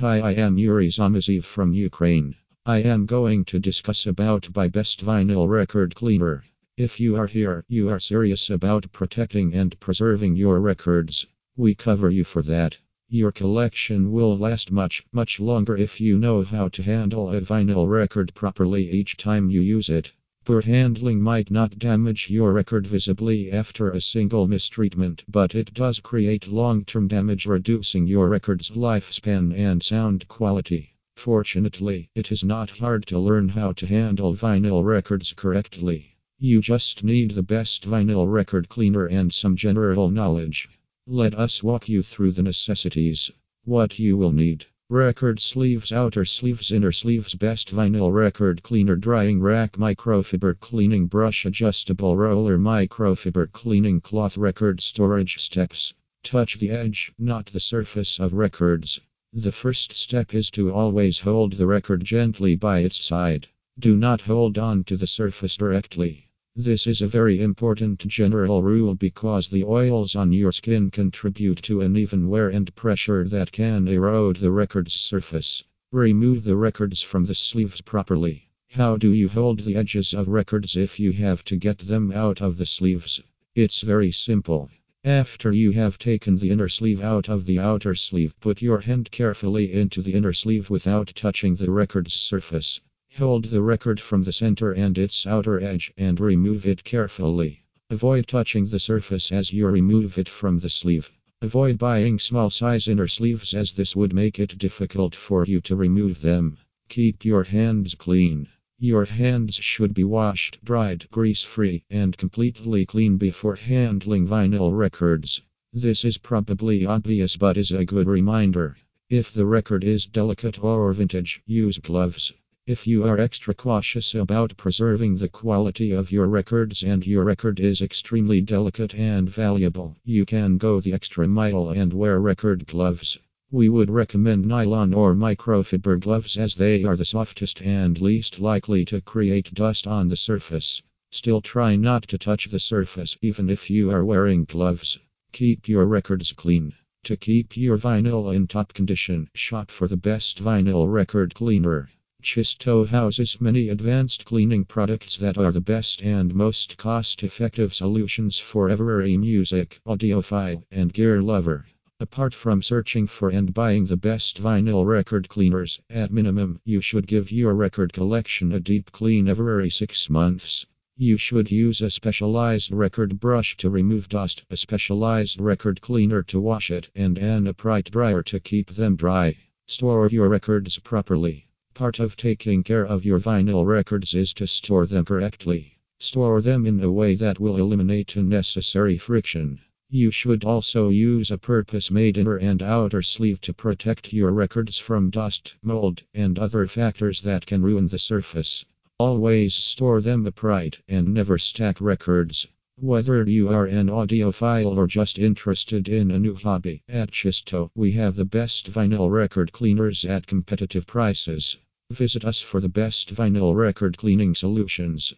Hi, I am Yuri Zamazev from Ukraine. I am going to discuss about my best vinyl record cleaner. If you are here, you are serious about protecting and preserving your records. We cover you for that. Your collection will last much, much longer if you know how to handle a vinyl record properly each time you use it. Poor handling might not damage your record visibly after a single mistreatment, but it does create long term damage, reducing your record's lifespan and sound quality. Fortunately, it is not hard to learn how to handle vinyl records correctly. You just need the best vinyl record cleaner and some general knowledge. Let us walk you through the necessities. What you will need Record sleeves, outer sleeves, inner sleeves, best vinyl record cleaner, drying rack, microfiber cleaning brush, adjustable roller, microfiber cleaning cloth, record storage steps. Touch the edge, not the surface of records. The first step is to always hold the record gently by its side. Do not hold on to the surface directly. This is a very important general rule because the oils on your skin contribute to uneven wear and pressure that can erode the record's surface. Remove the records from the sleeves properly. How do you hold the edges of records if you have to get them out of the sleeves? It's very simple. After you have taken the inner sleeve out of the outer sleeve, put your hand carefully into the inner sleeve without touching the record's surface. Hold the record from the center and its outer edge and remove it carefully. Avoid touching the surface as you remove it from the sleeve. Avoid buying small size inner sleeves as this would make it difficult for you to remove them. Keep your hands clean. Your hands should be washed, dried, grease free, and completely clean before handling vinyl records. This is probably obvious but is a good reminder. If the record is delicate or vintage, use gloves. If you are extra cautious about preserving the quality of your records and your record is extremely delicate and valuable, you can go the extra mile and wear record gloves. We would recommend nylon or microfiber gloves as they are the softest and least likely to create dust on the surface. Still, try not to touch the surface even if you are wearing gloves. Keep your records clean. To keep your vinyl in top condition, shop for the best vinyl record cleaner. Chisto houses many advanced cleaning products that are the best and most cost effective solutions for every music, audiophile, and gear lover. Apart from searching for and buying the best vinyl record cleaners, at minimum, you should give your record collection a deep clean every six months. You should use a specialized record brush to remove dust, a specialized record cleaner to wash it, and an upright dryer to keep them dry. Store your records properly. Part of taking care of your vinyl records is to store them correctly. Store them in a way that will eliminate unnecessary friction. You should also use a purpose made inner and outer sleeve to protect your records from dust, mold, and other factors that can ruin the surface. Always store them upright and never stack records. Whether you are an audiophile or just interested in a new hobby, at Chisto we have the best vinyl record cleaners at competitive prices. Visit us for the best vinyl record cleaning solutions.